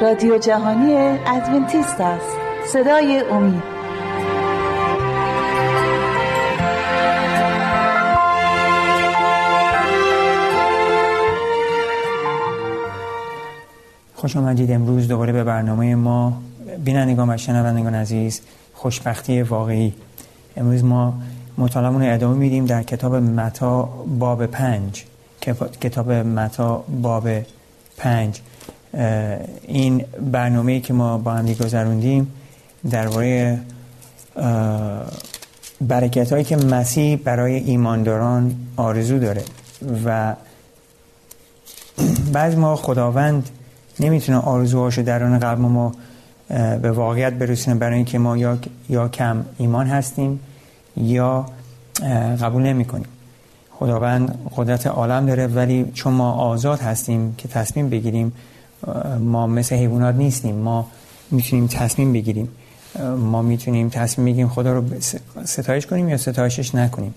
رادیو جهانی ادونتیست است. صدای امید. خوش آمدید امروز دوباره به برنامه ما. بینندگان و شنوندگان عزیز خوشبختی واقعی. امروز ما مطالعمون ادامه میدیم در کتاب متا باب پنج. کتاب متا باب پنج. این برنامه که ما با هم گذروندیم درباره برکت هایی که مسیح برای ایمانداران آرزو داره و بعض ما خداوند نمی‌تونه آرزوهاشو درون قلب ما به واقعیت برسونه برای اینکه ما یا, یا کم ایمان هستیم یا قبول نمی کنیم خداوند قدرت عالم داره ولی چون ما آزاد هستیم که تصمیم بگیریم ما مثل حیوانات نیستیم. ما می‌تونیم تصمیم بگیریم. ما می‌تونیم تصمیم بگیریم خدا رو ستایش کنیم یا ستایشش نکنیم.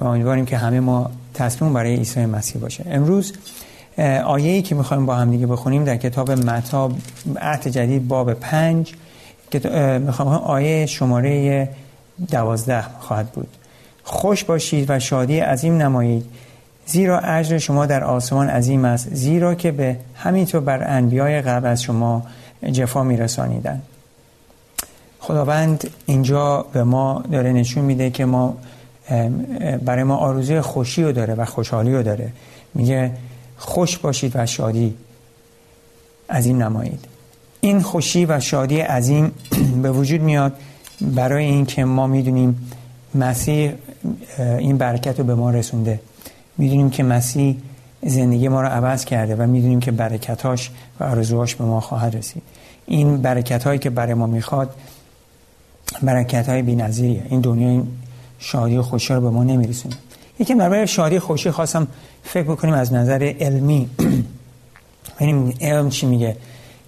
و امیدواریم که همه ما تصمیم برای عیسی مسیح باشه. امروز آیه ای که می‌خوایم با هم دیگه بخونیم در کتاب متا عهد جدید باب پنج می‌خوایم آیه شماره دوازده خواهد بود. خوش باشید و شادی عظیم نمایید. زیرا اجر شما در آسمان عظیم است زیرا که به همینطور بر انبیای قبل از شما جفا میرسانیدن خداوند اینجا به ما داره نشون میده که ما برای ما آرزوی خوشی رو داره و خوشحالی رو داره. میگه خوش باشید و شادی عظیم نمایید. این خوشی و شادی عظیم به وجود میاد برای اینکه ما می‌دونیم مسیح این برکت رو به ما رسونده. می‌دونیم که مسیح زندگی ما رو عوض کرده و می‌دونیم که برکتاش و آرزوهاش به ما خواهد رسید. این برکت هایی که برای ما می‌خواد برکت های بی نظیریه. این دنیا این شادی و خوشی رو به ما نمیرسونه. یکی برای شادی خوشی خواستم فکر بکنیم از نظر علمی. ببینیم علم چی میگه.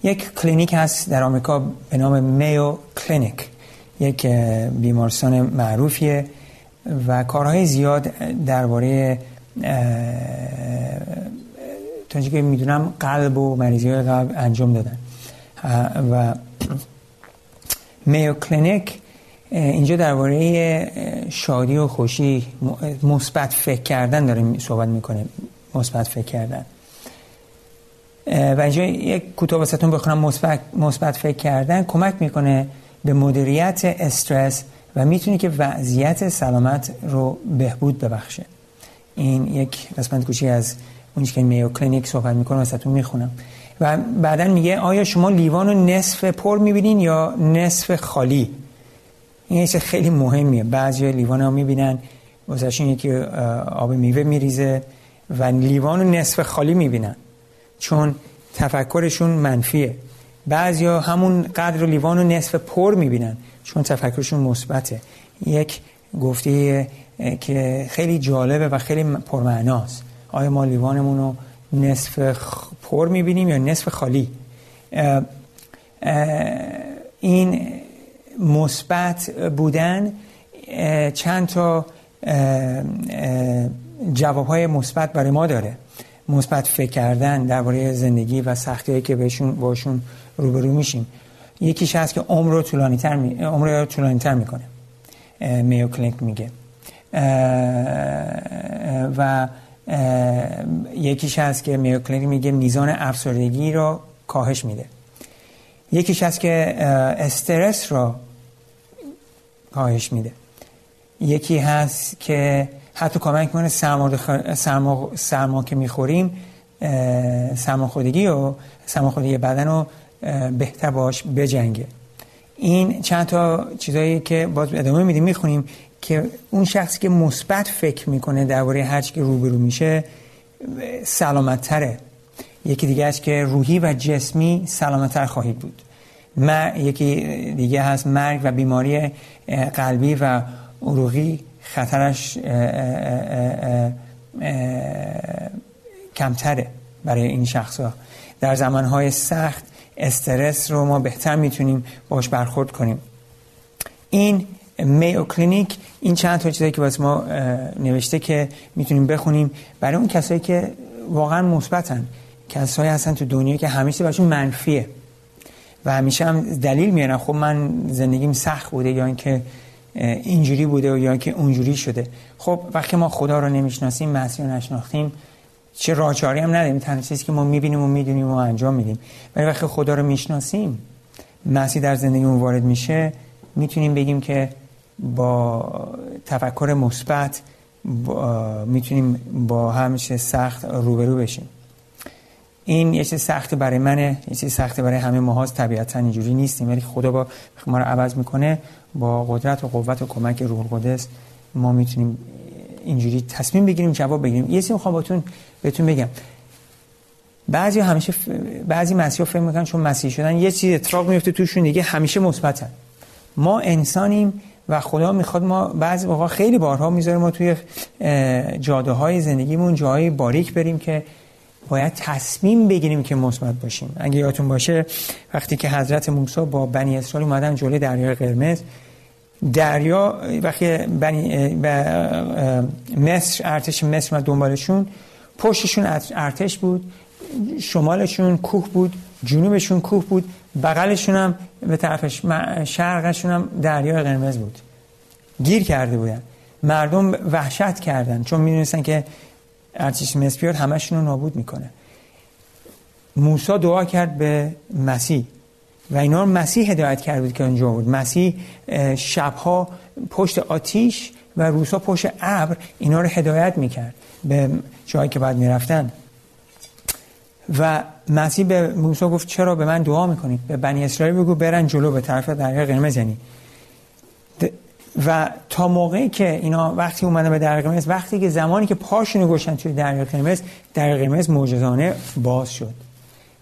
یک کلینیک هست در آمریکا به نام Mayo Clinic یک بیمارستان معروفیه و کارهای زیاد درباره تا که می‌دونم قلب و مریضی قلب انجام دادن. و Mayo Clinic اینجا درباره شادی و خوشی مثبت فکر کردن داره صحبت می‌کنه. مثبت فکر کردن. و اینجا یک کوتاه واسهتون بخونم. مثبت فکر کردن کمک می‌کنه به مدیریت استرس و می‌تونه که وضعیت سلامت رو بهبود ببخشه. این یک قسمت کوچی از اونی که میو کلینیک صحبت می‌کنه واسهتون می‌خونم. و بعدا میگه آیا شما لیوان رو نصف پر می‌بینین یا نصف خالی؟ این چیز خیلی مهمیه. بعضی لیوان ها می‌بینن واسهشون یکی آب میوه میریزه و لیوان رو نصف خالی می‌بینن. چون تفکرشون منفیه. بعضی ها همون قدر لیوان رو نصف پر می‌بینن. چون تفکرشون مثبته. یک گفته که خیلی جالبه و خیلی پرمعناست. آیا ما لیوانمون رو نصف پر می‌بینیم یا نصف خالی؟ این مثبت بودن چند تا جواب های مثبت برای ما داره. مثبت فکر کردن درباره زندگی و سختی که بهشون باشون روبرو میشیم. یکیش هست که عمر رو طولانی تر می... عمر رو طولانی تر می‌کنه میو کلینک میگه. و یکیش هست که میو کلینک میگه میزان افسردگی رو کاهش میده. یکیش هست که استرس رو کاهش میده. یکی هست که حتی کمک کنه سرما... سرما که می‌خوریم سرماخوردگی و سرماخوردگی بدن رو بهتر باش بجنگه. این چند تا چیزایی که باز ادامه میدیم می‌خونیم. که اون شخصی که مثبت فکر می‌کنه درباره هر که روبرو میشه سلامت تره یکی دیگه است که روحی و جسمی سلامتتر خواهید بود. ما یکی دیگه هست مرگ و بیماری قلبی و عروقی. خطرش کمتره برای این شخص در زمانهای سخت استرس رو ما بهتر می‌تونیم باش برخورد کنیم. این میو کلینیک این چند تا چیزایی که واسه ما نوشته که می‌تونیم بخونیم. برای اون کسایی که واقعا مثبتن کسایی هستن تو دنیا که همیشه براشون منفیه و همیشه هم دلیل میارن. خب من زندگیم سخت بوده یا اینکه اینجوری بوده یا اینکه اونجوری شده. خب وقتی ما خدا رو نمی‌شناسیم مسیح نشناختیم چه راهچاری هم نداریم. تنها چیزی که ما می‌بینیم و می‌دونیم و انجام میدیم. ولی وقتی خدا رو می‌شناسیم مسیح در زندگیمون وارد میشه می‌تونیم بگیم که با تفکر مثبت می‌تونیم با همیشه سخت روبرو بشیم. این یه چیز سخت برای منه یه چیز سخت برای همه ماهاست. طبیعتا اینجوری نیستیم. ولی خدا با ما رو عوض می‌کنه. با قدرت و قوت و کمک روح القدس ما می‌تونیم اینجوری تصمیم بگیریم جواب بگیریم. یه چیزی می‌خوام بهتون بگم. بعضی همیشه ف... بعضی مسیحا فکر می‌کنن چون مسیحی شدن یه چیز اتفاق میفته توشون دیگه همیشه مثبتن. ما انسانیم و خدا می‌خواد ما بعضی موقع خیلی بارها می‌ذاره ما توی جاده های زندگیمون جاهای باریک بریم که باید تصمیم بگیریم که مثبت باشیم. اگه یادتون باشه وقتی که حضرت موسی با بنی اسرائیل اومدن جلوی دریای قرمز دریا وقتی بنی مصر ارتش مصر و دنبالشون پشتشون ارتش بود شمالشون کوه بود جنوبشون کوه بود بغلشون هم به طرف شرقشون هم دریای قرمز بود. گیر کرده بودن. مردم وحشت کردن چون می‌دونستن که ارتش مصر همشون رو نابود می‌کنه. موسی دعا کرد به مسیح و اینا رو مسیح هدایت کرد بود که اونجا بود. مسیح شبها پشت آتیش و روسا پشت ابر اینا رو هدایت می‌کرد. به جایی که باید می‌رفتن. و مسیح به موسی گفت چرا به من دعا می‌کنید؟ به بنی اسرائیل بگو برن جلو به طرف دریا قرمز. یعنی و تا موقعی که اینا وقتی اومدن به دریا قرمز وقتی که زمانی که پاشونو گوشن توی دریا قرمز دریا قرمز معجزانه باز شد.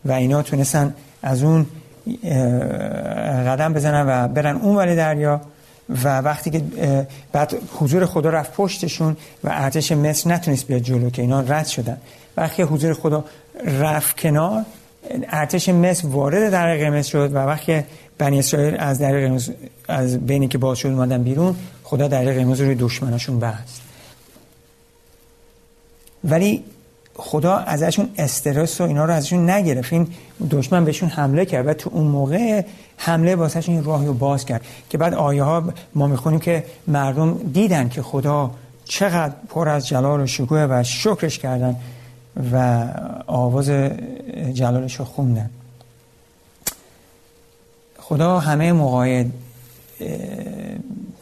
و اینا تونستن از اون قدم بزنن و برن اون ولی دریا. و وقتی که بعد حضور خدا رفت پشتشون و ارتش مصر نتونست بیاد جلو که اینا رد شدن. وقتی حضور خدا رفت کنار ارتش مصر وارد در قرمز شد و وقتی بنی اسرائیل از در از بینی که باز شد اومدن بیرون خدا در قرمز روی دشمناشون بست. ولی خدا ازشون استرس و اینا رو ازشون نگرفت. این دشمن بهشون حمله کرد و تو اون موقع حمله واسهشون این راهی رو باز کرد که بعد آیه ها ما می‌خونیم که مردم دیدن که خدا چقدر پر از جلال و شکوه و شکرش کردن و آواز جلالش رو خوندن. خدا همه موقع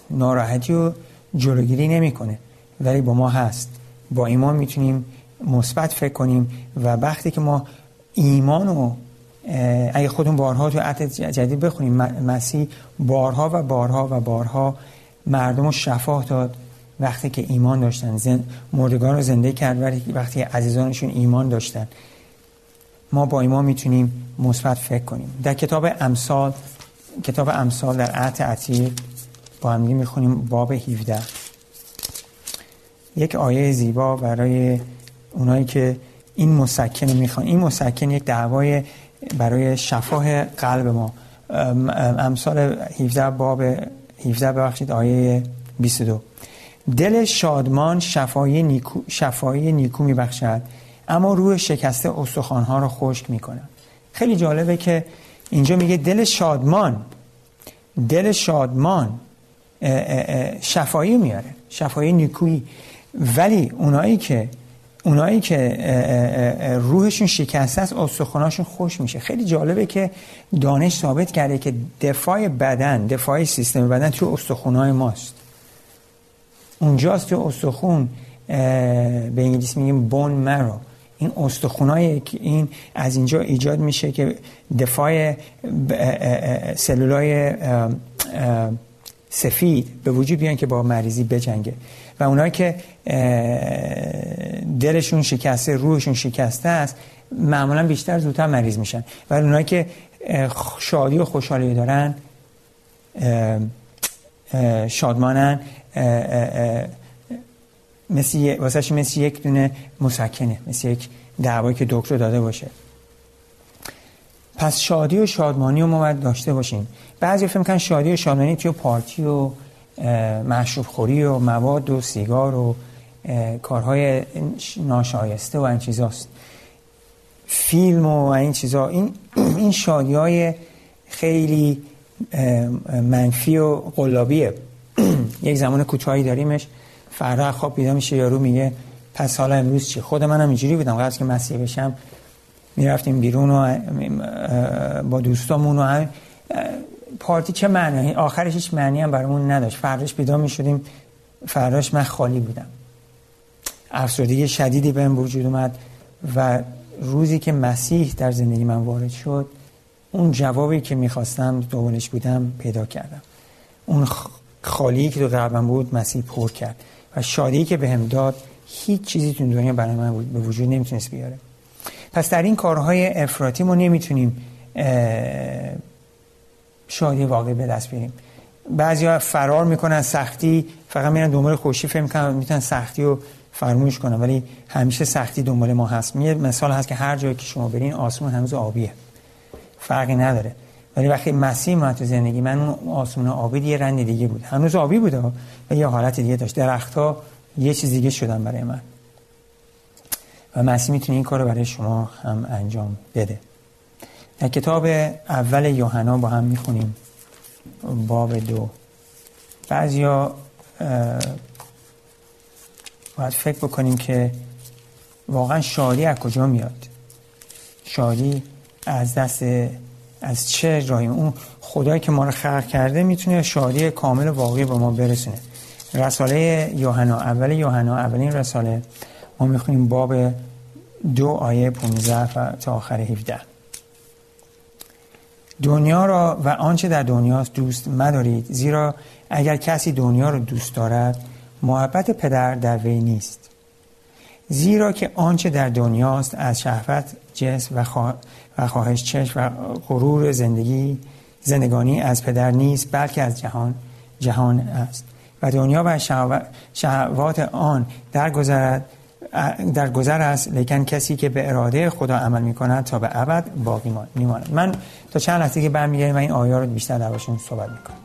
ناراحتی و جلوگیری نمی‌کنه ولی با ما هست. با ایمان می‌تونیم مثبت فکر کنیم و وقتی که ما ایمان و اگه خودمون بارها تو عهد جدید بخونیم مسیح بارها و بارها و بارها مردم رو شفا داد وقتی که ایمان داشتن. زن... مردگان رو زنده کرد وقتی عزیزانشون ایمان داشتن. ما با ایمان می‌تونیم مثبت فکر کنیم. در کتاب امثال کتاب امثال در عهد عتیق با هم می‌خونیم باب 17 یک آیه زیبا برای اونایی که این مسکن رو می‌خوان این مسکن یک دعوای برای شفاه قلب ما. امثال 17 باب 17 ببخشید آیه 22 دل شادمان شفای نیکو, شفای نیکو میبخشد اما روح شکسته استخوانها رو خشک می‌کنه خیلی جالبه که اینجا میگه دل شادمان دل شادمان شفایی میاره شفایی نیکویی. ولی اونایی که اونایی که روحشون شکسته است استخوناشون خوش میشه. خیلی جالبه که دانش ثابت کرده که دفاع بدن دفاع سیستم بدن تو استخونای ماست. اونجاست تو استخون به انگلیسی میگیم بون مرو این استخونای این از اینجا ایجاد میشه که دفاع سلولای سفید به وجود بیان که با مریضی بجنگه. و اونایی که دلشون شکسته روحشون شکسته است معمولا بیشتر زودتر مریض میشن. و اونایی که شادی و خوشحالی دارن شادمانن مثل واسه مثل یک دونه مسکنه مثل یک دعوایی که دکتر داده باشه. پس شادی و شادمانی رو ما باید داشته باشیم. بعضی فکر می‌کنن شادی و شادمانی توی پارتی و مشروب خوری و مواد و سیگار و کارهای ناشایسته و این چیزاست. فیلم و این چیزا این این شادی های خیلی منفی و قلابیه. یک زمان کوتاهی داریمش فردا خواب بیدار میشه یارو میگه پس حالا امروز چی؟ خود منم اینجوری بودم. قبل که مسیح بشم می‌رفتیم بیرون و با دوستامون و پارتی چه معنی؟ آخرش هیچ معنی هم برامون نداشت. فرداش بیدار می‌شدیم. فرداش من خالی بودم. افسردگی شدیدی بهم وجود اومد و روزی که مسیح در زندگی من وارد شد اون جوابی که می‌خواستم دوبارش بودم پیدا کردم. اون خالی که تو قلبم بود مسیح پر کرد و شادی که بهم داد هیچ چیزی تو دنیا برای من به وجود نمی‌تونست بیاره. پس در این کارهای افراطی ما نمی‌تونیم شادی واقعی به دست بیاریم. بعضی فرار می‌کنن سختی فقط میرن دنبال خوشی فهم می‌کنن می‌تونن سختی رو فرموش کنن. ولی همیشه سختی دنبال ما هست. یه مثال هست که هر جایی که شما برین آسمون هنوز آبیه. فرقی نداره. ولی وقتی مسیح ما تو زندگی من اون آسمون آبی یه رنگ دیگه بود. هنوز آبی بود و یه حالت دیگه داشت. درختها یه چیز دیگه شدن برای من. و مسیح می‌تونه این کار رو برای شما هم انجام بده. در کتاب اول یوحنا با هم می‌خونیم. باب دو. بعضیا باید فکر بکنیم که واقعا شادی از کجا میاد؟ شادی از دست از چه راهی؟ اون خدایی که ما رو خلق کرده می‌تونه شادی کامل واقعی به ما برسونه. رساله یوحنا اول یوحنا اولین رساله. ما می‌خونیم باب دو آیه 15 تا آخر 17 دنیا را و آنچه در دنیاست دوست مدارید زیرا اگر کسی دنیا را دوست دارد محبت پدر در وی نیست. زیرا که آنچه در دنیاست از شهوت جنس و, و خواهش چشم و غرور زندگی زندگانی از پدر نیست بلکه از جهان جهان است. و دنیا و شهوات آن در گذرد در گذر است لیکن کسی که به اراده خدا عمل می کند تا به ابد باقی میماند. من تا چند لحظه که برمیگردیم و این آیه رو بیشتر دربارشون صحبت می‌کنم.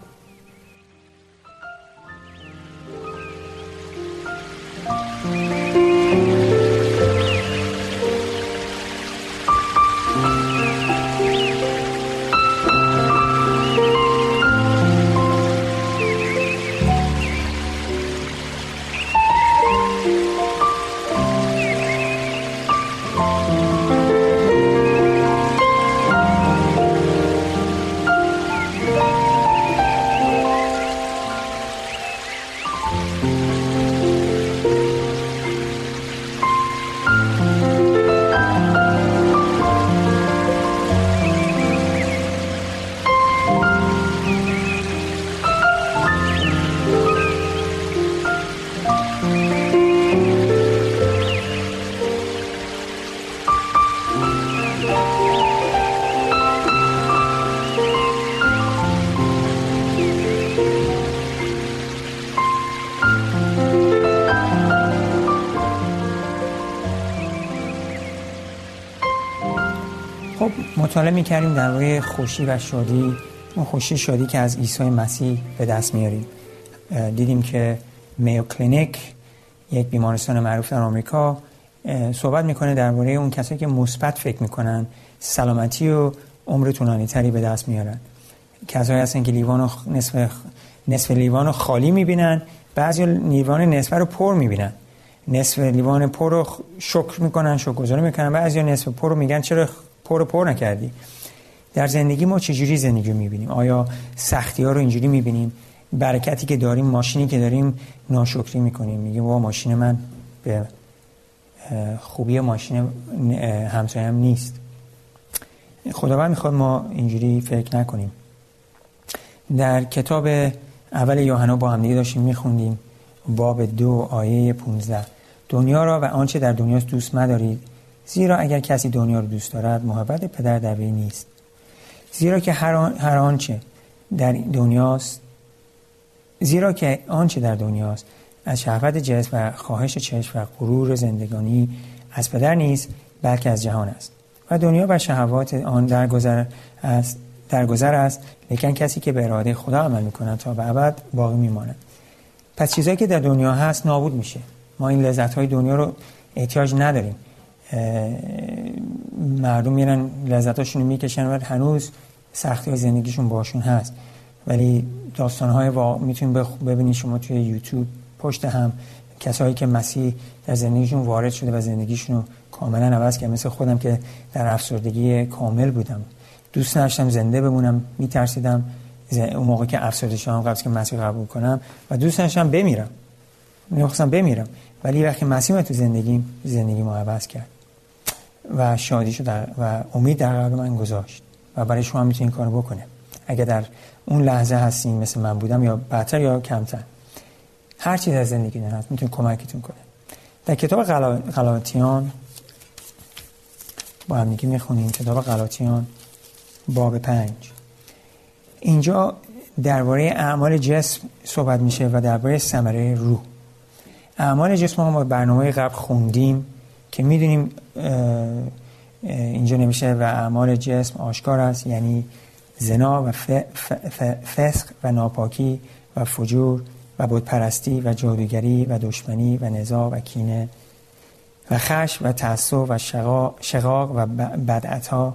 مطالعه می‌کردیم درباره خوشی و شادی. اون خوشی شادی که از عیسی مسیح به دست میاریم. دیدیم که میو کلینیک یک بیمارستان معروف در آمریکا صحبت می‌کنه درباره اون کسایی که مثبت فکر می‌کنن سلامتی و عمر طولانی تری به دست میارن. کسایی هستن که لیوان نصف نصف لیوان خالی می‌بینن بعضی لیوان نصف رو پر می‌بینن. نصف لیوان پر رو شکر می‌کنن شکرگزاری می‌کنن بعضی نصف پر رو میگن چرا پر پر نکردی. در زندگی ما چجوری زندگی می‌بینیم؟ آیا سختی ها رو اینجوری می‌بینیم؟ برکتی که داریم ماشینی که داریم ناشکری می‌کنیم. میگیم وا ماشین من به خوبی ماشین همسایم نیست. خداوند می‌خواد ما اینجوری فکر نکنیم. در کتاب اول یوحنا با هم دیگه داشتیم میخوندیم. باب دو آیه 15 دنیا را و آنچه در دنیاست دوست مدارید. زیرا اگر کسی دنیا رو دوست دارد محبت پدر در وی نیست. زیرا که هر, آنچه در دنیاست زیرا که آنچه در دنیاست از شهوت جسم و خواهش چشم و غرور زندگانی از پدر نیست بلکه از جهان است. و دنیا و شهوات آن در گذر است در گذر است لیکن کسی که به اراده خدا عمل می‌کنه تا به ابد باقی میماند. پس چیزایی که در دنیا هست نابود میشه. ما این لذت های دنیا رو احتیاج نداریم. مردم میرن لذتاشون رو می‌کشن و هنوز سختی زندگیشون باشون هست. ولی داستان های. می‌تونید ببینید شما توی یوتیوب پشت هم کسایی که مسیح در زندگیشون وارد شده و زندگیشون رو کاملا عوض کرد. مثل خودم که در افسردگی کامل بودم. دوست داشتم زنده بمونم میترسیدم اون موقع که افسرده شدم قبل که مسیح قبول کنم. و دوست داشتم بمیرم. می‌خواستم بمیرم. ولی وقتی مسیح تو زندگیم زندگی ما عوض کرد. و شادی شد و امید در قلب من گذاشت و برای شما می‌تونین کارو بکنه اگه در اون لحظه هستین مثل من بودم یا بدتر یا کمتر هر چیز از زندگی دارد می‌تونه کمکتون کنه در کتاب غلاطیان با هم دیگه می‌خونیم. کتاب غلاطیان باب پنج. اینجا درباره اعمال جسم صحبت میشه و درباره ثمره روح. اعمال جسم ما با برنامه قبل خوندیم. که می‌دونیم اینجا نمیشه و اعمال جسم آشکار است یعنی زنا و فسق و ناپاکی و فجور و بودپرستی و جادوگری و دشمنی و نزاع و کینه و خش و تعصب و شقاق و بدعتا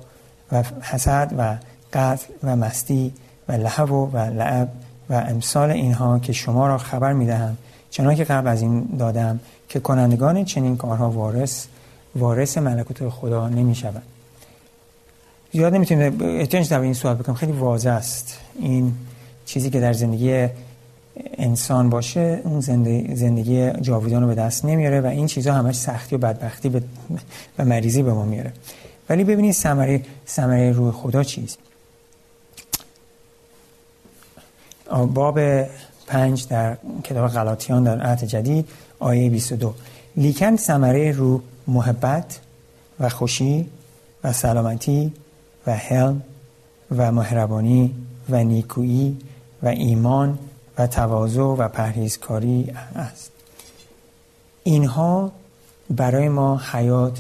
و حسد و قتل و مستی و لحو و لعب و امثال اینها که شما را خبر می‌دهم چنان که قبل از این دادم که کنندگان چنین کارها وارث وارث ملکوت خدا نمی شود زیاد نمی‌تونیم احتیاج در این سوال بکنم. خیلی واضح است. این چیزی که در زندگی انسان باشه اون زندگی, زندگی جاویدان رو به دست نمیاره و این چیزها همش سختی و بدبختی و مریضی به ما میاره. ولی ببینید ثمره ثمره روح خدا چیست؟ باب پنج در کتاب غلاطیان در عهد جدید آیه 22 لیکن ثمره روح محبت و خوشی و سلامتی و حلم و مهربانی و نیکویی و ایمان و تواضع و پرهیزکاری است. اینها برای ما حیات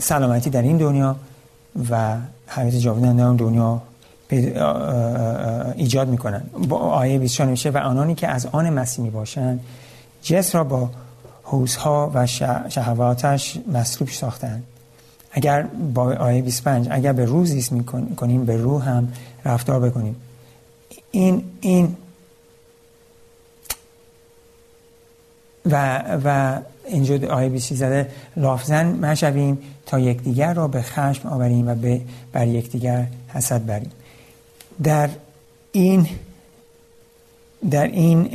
سلامتی در این دنیا و حیات جاودان در اون دنیا ایجاد می‌کنن. با آیه 24 میشه و آنانی که از آن مسیح می باشند جس را با حوزها و شهواتش مصروف ساختند. اگر با آیه 25 اگر به روز زیست می‌کنیم به روح هم رفتار بکنیم. این این و و اینجا آیه 20 زده لافزن مشویم تا یکدیگر را به خشم آوریم و به بر یکدیگر حسد بریم. در این در این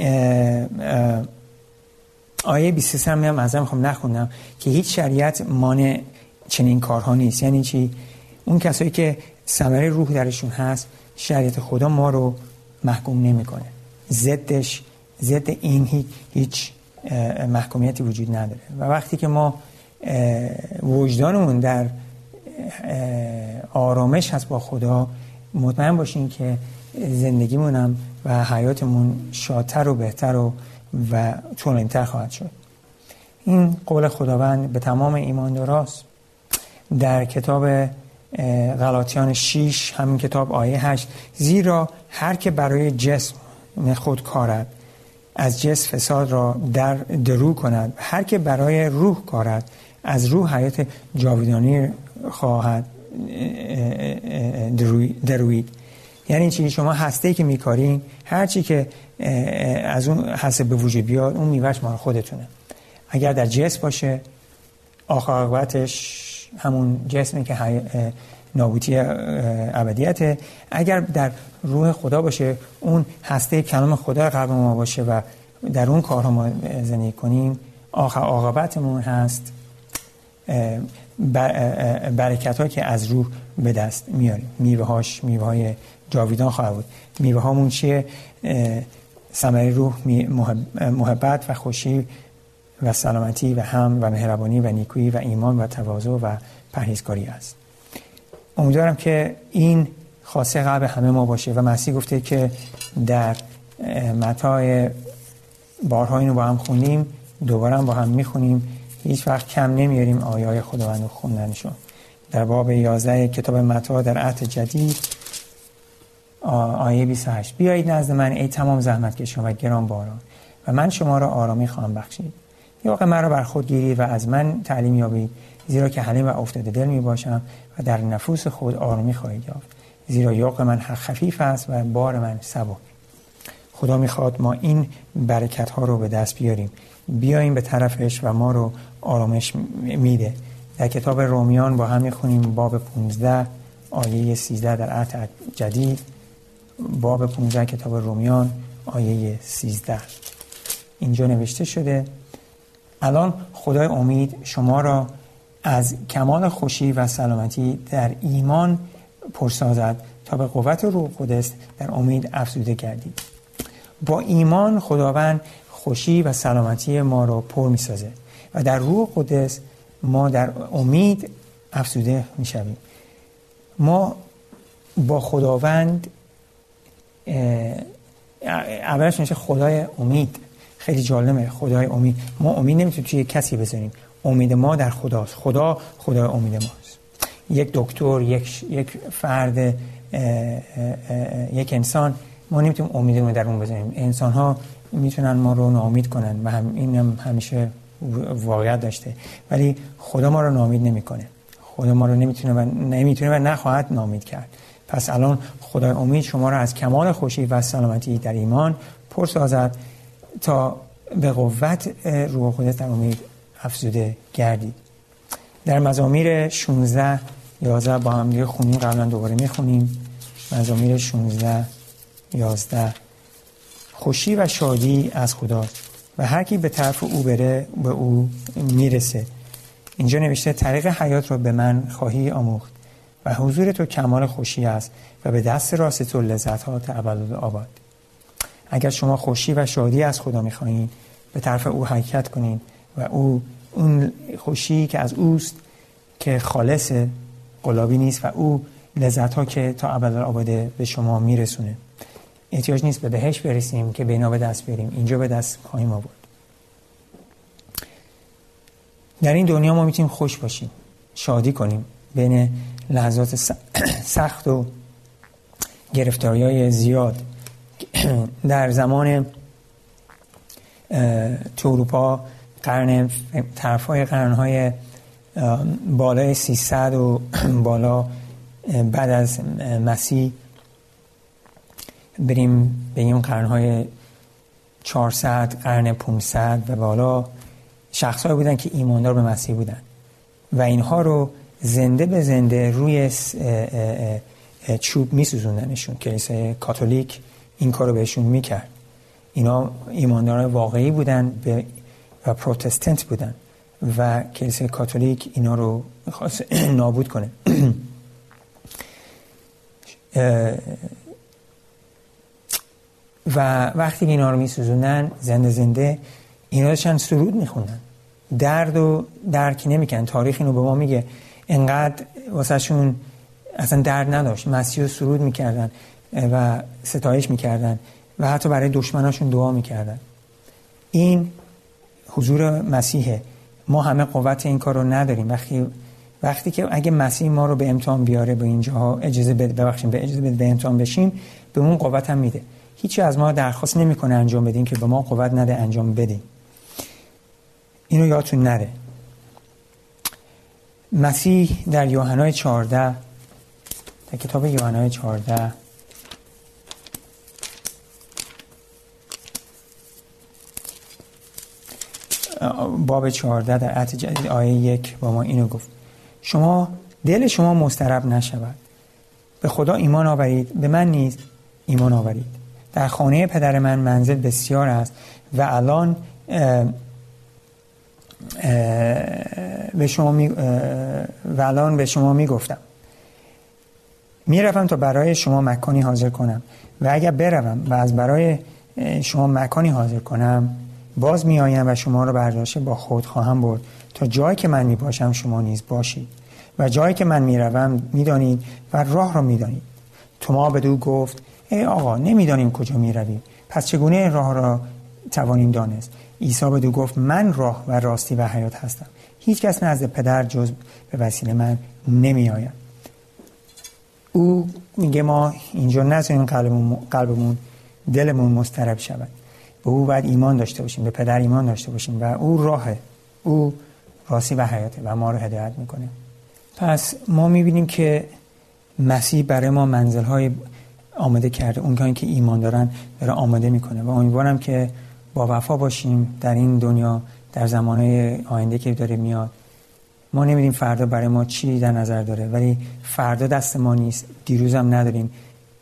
آیه 23 هم از می‌خوام نخونم که هیچ شریعت مانع چنین کارها نیست. یعنی چی؟ اون کسایی که ثمره روح درشون هست شریعت خدا ما رو محکوم نمی‌کنه. ضدش ضد این هیچ محکومیتی وجود نداره. و وقتی که ما وجدانمون در آرامش هست با خدا مطمئن باشین که زندگیمونم و حیاتمون شادتر و بهتر و و طولانیتر خواهد شد. این قول خداوند به تمام ایمانداراست. در کتاب غلاطیان 6 همین کتاب آیه 8 زیرا هر که برای جسم خود کارد از جسم فساد را در درو کند. هر که برای روح کارد از روح حیات جاویدانی خواهد. دروید یعنی چی؟ شما هسته که میکارین هر چی که از اون هسته به وجود بیاد اون میوهش مال خودتونه. اگر در جسم باشه آخر همون جسمی که نابوتی ابدیته. اگر در روح خدا باشه اون هسته کلام خدا قلب ما باشه و در اون کارها ما زندگی کنیم آخر عاقبتمون هست. برکت که از روح به دست میاریم. میوه هاش میوه های جاویدان خواهد بود. میوه هامون چیه ثمره روح محبت و خوشی و سلامتی و هم و مهربانی و نیکویی و ایمان و تواضع و پرهیزکاری است. امیدوارم که این خاصه قلب همه ما باشه و مسیح گفته که در متای بارها اینو با هم خونیم دوباره با هم می‌خونیم. هیچ وقت کم نمیاریم آیه های خداوند خوندنشون در باب 11 کتاب متا در عهد جدید آیه 28 بیایید نزد من ای تمام زحمت کشان و گران باران. و من شما را آرامی خواهم بخشید. یا واقع مرا بر خود گیرید و از من تعلیم یابید زیرا که حلیم و افتاده دل می باشم و در نفوس خود آرامی خواهید یافت. زیرا یوق من خفیف است و بار من سبک. خدا می‌خواد ما این برکت ها رو به دست بیاریم. بیاییم به طرفش و ما رو آرامش میده. در کتاب رومیان با هم می‌خونیم باب 15 آیه 13 در عهد جدید. باب 15 کتاب رومیان آیه 13 اینجا نوشته شده الان خدای امید شما را از کمال خوشی و سلامتی در ایمان پرسازد تا به قوت روح قدس در امید افزوده گردید. با ایمان خداوند خوشی و سلامتی ما را پر می سازه و در روح قدس ما در امید افزوده می شویم ما با خداوند اولش میشه خدای امید. خیلی جالبه خدای امید. ما امید نمی‌تونیم توی کسی بزنیم. امید ما در خداست. خدا خدای امید ماست. یک دکتر یک یک فرد یک انسان ما نمی‌تونیم امیدمون در اون بزنیم. انسان ها می‌تونن ما رو ناامید کنن و هم این هم همیشه واقعیت داشته. ولی خدا ما رو ناامید نمی‌کنه. خدا ما رو نمی‌تونه و نمی‌تونه و نخواهد ناامید کرد. پس الان خدای امید شما را از کمال خوشی و سلامتی در ایمان پر سازد تا به قوت روح خودت در امید افزوده گردید. در مزامیر 16 11 با هم دیگه خونیم. قبلا دوباره می‌خونیم. مزامیر 16 11 خوشی و شادی از خدا و هر کی به طرف او بره به او می‌رسه. اینجا نوشته طریق حیات رو به من خواهی آموخت و حضور تو کمال خوشی است و به دست راست تو لذت ها آباد. اگر شما خوشی و شادی از خدا می‌خواهید به طرف او حرکت کنید و او اون خوشی که از اوست که خالص قلابی نیست و او لذت ها که تا ابد آباده به شما میرسونه. احتیاج نیست به بهش برسیم که بینا به دست بریم. اینجا به دست خواهیم آورد. در این دنیا ما می‌تونیم خوش باشیم شادی کنیم. بین لحظات سخت و گرفتاری های زیاد. در زمان تو اروپا قرن طرف های قرن های بالای 300 و بالا بعد از مسیح بریم به این قرن های 400 قرن 500 و بالا شخص بودن که ایماندار به مسیح بودن. و اینها رو زنده به زنده روی چوب می سوزوندنشون کلیسای کاتولیک این کار رو بهشون می‌کرد. اینا ایمانداران واقعی بودن و پروتستانت بودن. و کلیسای کاتولیک اینا رو خواست نابود کنه. و وقتی اینا رو میسوزونن زنده زنده اینا داشتن سرود میخوندن. درد و درک نمیکن تاریخ اینو به ما میگه. انقدر واسه شون اصلا درد نداشت. مسیح سرود می‌کردن و ستایش می‌کردن و حتی برای دشمناشون دعا می‌کردن. این حضور مسیحه. ما همه قوت این کار رو نداریم. وقتی وقتی که اگه مسیح ما رو به امتحان بیاره به اینجاها اجازه بده ببخشیم به اجازه بده به امتحان بشیم به اون قوت هم میده. هیچی از ما درخواست نمی‌کنه انجام بدیم که به ما قوت نده انجام بدیم اینو یادتون نره. مسیح در یوحنای 14 در کتاب یوحنای 14 باب 14 در عهد جدید آیه یک با ما اینو گفت. شما دل شما مسترب نشود. به خدا ایمان آورید به من نیز ایمان آورید. در خانه پدر من منزل بسیار است و الان به شما می و الان به شما می گفتم می روم تا برای شما مکانی حاضر کنم و اگر بروم و از برای شما مکانی حاضر کنم باز می آیم و شما را برداشته با خود خواهم برد. تا جایی که من می باشم شما نیز باشید. و جایی که من می روم می دانید و راه را می دانید توما دو گفت ای آقا نمی‌دانیم کجا می رویم پس چگونه راه را توانیم دانست؟ عیسی دو گفت من راه و راستی و حیات هستم. هیچ کس نزد پدر جز به وسیله من نمی آید او میگه ما اینجا نذاریم قلبمون, قلبمون دلمون مسترب شود. به او باید ایمان داشته باشیم به پدر ایمان داشته باشیم و او راه او راستی و حیاته و ما رو هدایت می‌کنه. پس ما می‌بینیم که مسیح برای ما منزل های آماده کرده. اون که ایمان دارن داره آماده می‌کنه. و امیدوارم که با وفا باشیم در این دنیا در زمانهای آینده که داره میاد. ما نمیدیم فردا برای ما چی در نظر داره ولی فردا دست ما نیست. دیروز هم نداریم.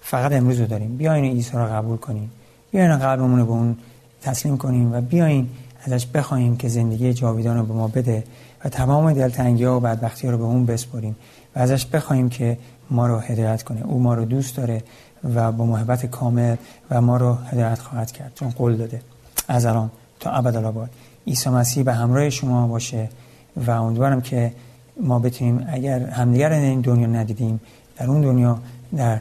فقط امروز رو داریم. بیاین عیسی رو قبول کنیم. بیاین قلبمون رو به اون تسلیم کنیم و بیاین ازش بخوایم که زندگی جاویدان رو به ما بده و تمام دلتنگی ها و بدبختی ها رو به اون بسپریم و ازش بخوایم که ما رو هدایت کنه. او ما رو دوست داره. و با محبت کامل و ما رو هدایت خواهد کرد. چون قول داده از الان تا ابدالآباد عیسی مسیح به همراه شما باشه و امیدوارم که ما بتونیم اگر همدیگر این دنیا ندیدیم در اون دنیا در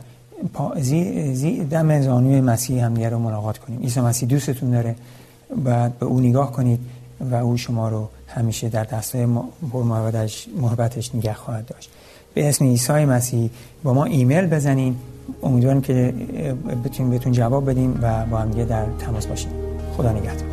زی, زی دم زانوی مسیح همدیگر رو ملاقات کنیم. عیسی مسیح دوستتون داره. بعد به او نگاه کنید و او شما رو همیشه در دستای محبتش, محبتش نگه خواهد داشت. به اسم عیسی مسیح با ما ایمیل بزنین. امیدوارم که بتونیم بهتون جواب بدیم و با هم در تماس باشیم. خدا نگهدار.